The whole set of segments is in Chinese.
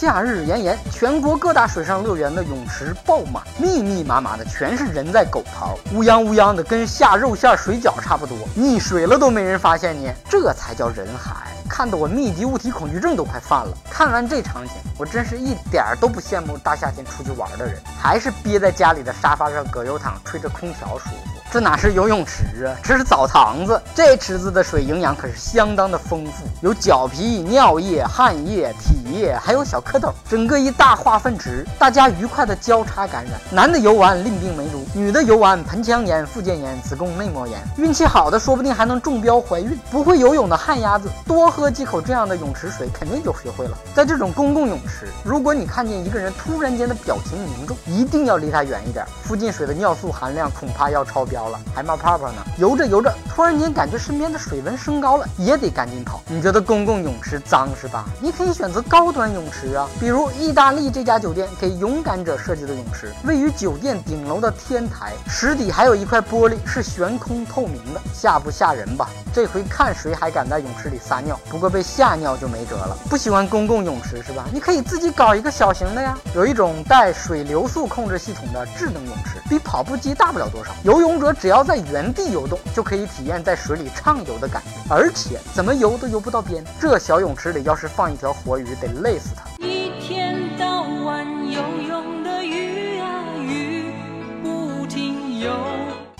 夏日炎炎，全国各大水上乐园的泳池爆满，密密麻麻的全是人在狗刨，乌泱乌泱的，跟下肉馅水饺差不多。溺水了都没人发现你，这才叫人海。看得我密集物体恐惧症都快犯了。看完这场景，我真是一点儿都不羡慕大夏天出去玩的人，还是憋在家里的沙发上葛优躺，吹着空调舒服。这哪是游泳池啊，这是澡堂子。这池子的水营养可是相当的丰富，有脚皮、尿液、汗液、体液，还有小蝌蚪，整个一大化粪池，大家愉快的交叉感染。男的游完淋病梅毒，女的游完盆腔炎、附件炎、子宫内膜炎，运气好的说不定还能中标怀孕。不会游泳的旱鸭子，多喝几口这样的泳池水，肯定就学会了。在这种公共泳池，如果你看见一个人突然间的表情凝重，一定要离他远一点，附近水的尿素含量恐怕要超标。了，还冒泡泡呢。游着游着，突然间感觉身边的水温升高了，也得赶紧跑。你觉得公共泳池脏是吧？你可以选择高端泳池啊，比如意大利这家酒店给勇敢者设计的泳池，位于酒店顶楼的天台，池底还有一块玻璃是悬空透明的，吓不吓人吧？这回看谁还敢在泳池里撒尿，不过被吓尿就没辙了。不喜欢公共泳池是吧？你可以自己搞一个小型的呀，有一种带水流速控制系统的智能泳池，比跑步机大不了多少，游泳者。只要在原地游动，就可以体验在水里畅游的感觉，而且怎么游都游不到边。这小泳池里要是放一条活鱼，得累死它。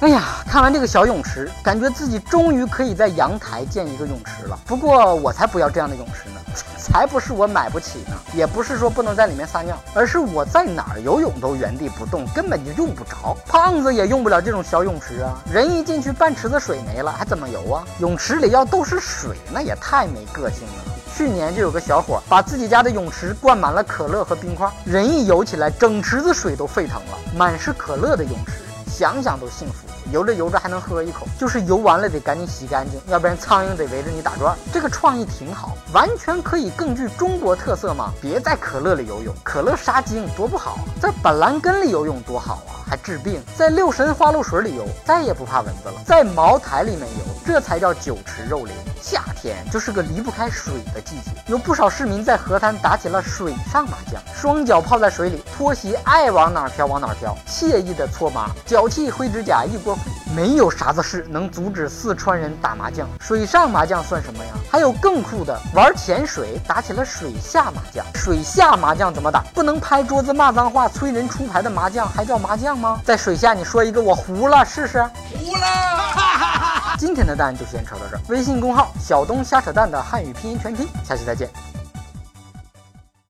哎呀，看完这个小泳池，感觉自己终于可以在阳台建一个泳池了。不过我才不要这样的泳池呢。才不是我买不起呢，也不是说不能在里面撒尿，而是我在哪儿游泳都原地不动，根本就用不着。胖子也用不了这种小泳池啊，人一进去半池子水没了，还怎么游啊？泳池里要都是水，那也太没个性了。去年就有个小伙把自己家的泳池灌满了可乐和冰块，人一游起来，整池子水都沸腾了，满是可乐的泳池，想想都幸福。游着游着还能喝一口，就是游完了得赶紧洗干净，要不然苍蝇得围着你打转。这个创意挺好，完全可以更具中国特色嘛！别在可乐里游泳，可乐杀精多不好；啊在板蓝根里游泳多好啊，还治病；在六神花露水里游，再也不怕蚊子了；在茅台里面游，这才叫酒池肉林。夏天就是个离不开水的季节，有不少市民在河滩打起了水上麻将，双脚泡在水里，拖鞋爱往哪飘往哪飘，惬意的搓麻，脚气灰指甲一锅。没有啥子事能阻止四川人打麻将，水上麻将算什么呀？还有更酷的，玩潜水打起了水下麻将。水下麻将怎么打？不能拍桌子骂脏话催人出牌的麻将还叫麻将吗？在水下你说一个我糊了试试，糊了。今天的蛋就先扯到这儿。微信公号小东瞎扯淡的汉语拼音全拼，下期再见。